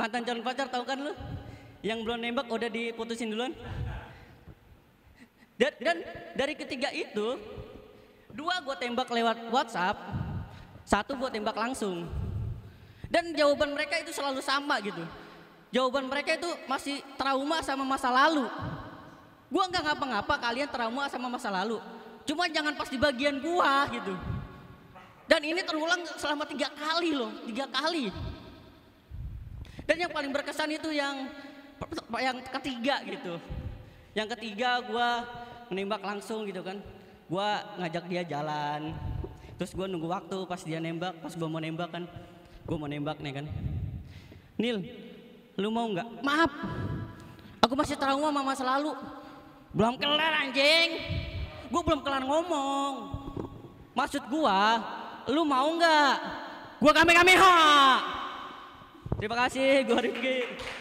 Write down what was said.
Mantan calon pacar tahu kan lu? Yang belum nembak udah diputusin duluan. Dan, dan dari ketiga itu, dua gue tembak lewat WhatsApp, satu gue tembak langsung. Dan jawaban mereka itu selalu sama gitu. Jawaban mereka itu masih trauma sama masa lalu. Gua nggak ngapa-ngapa, kalian trauma sama masa lalu. Cuma jangan pas di bagian gua gitu. Dan ini terulang selama tiga kali loh, tiga kali. Dan yang paling berkesan itu yang yang ketiga gitu. Yang ketiga gua menembak langsung gitu kan. Gua ngajak dia jalan. Terus gua nunggu waktu pas dia nembak, pas gua mau nembak kan. Gua mau nembak nih kan. Nil, lu mau nggak? Maaf, aku masih trauma sama masa lalu. Belum kelar anjing. Gua belum kelar ngomong. Maksud gua, lu mau nggak? Gua kame kame ha. Terima kasih, gua Rifki.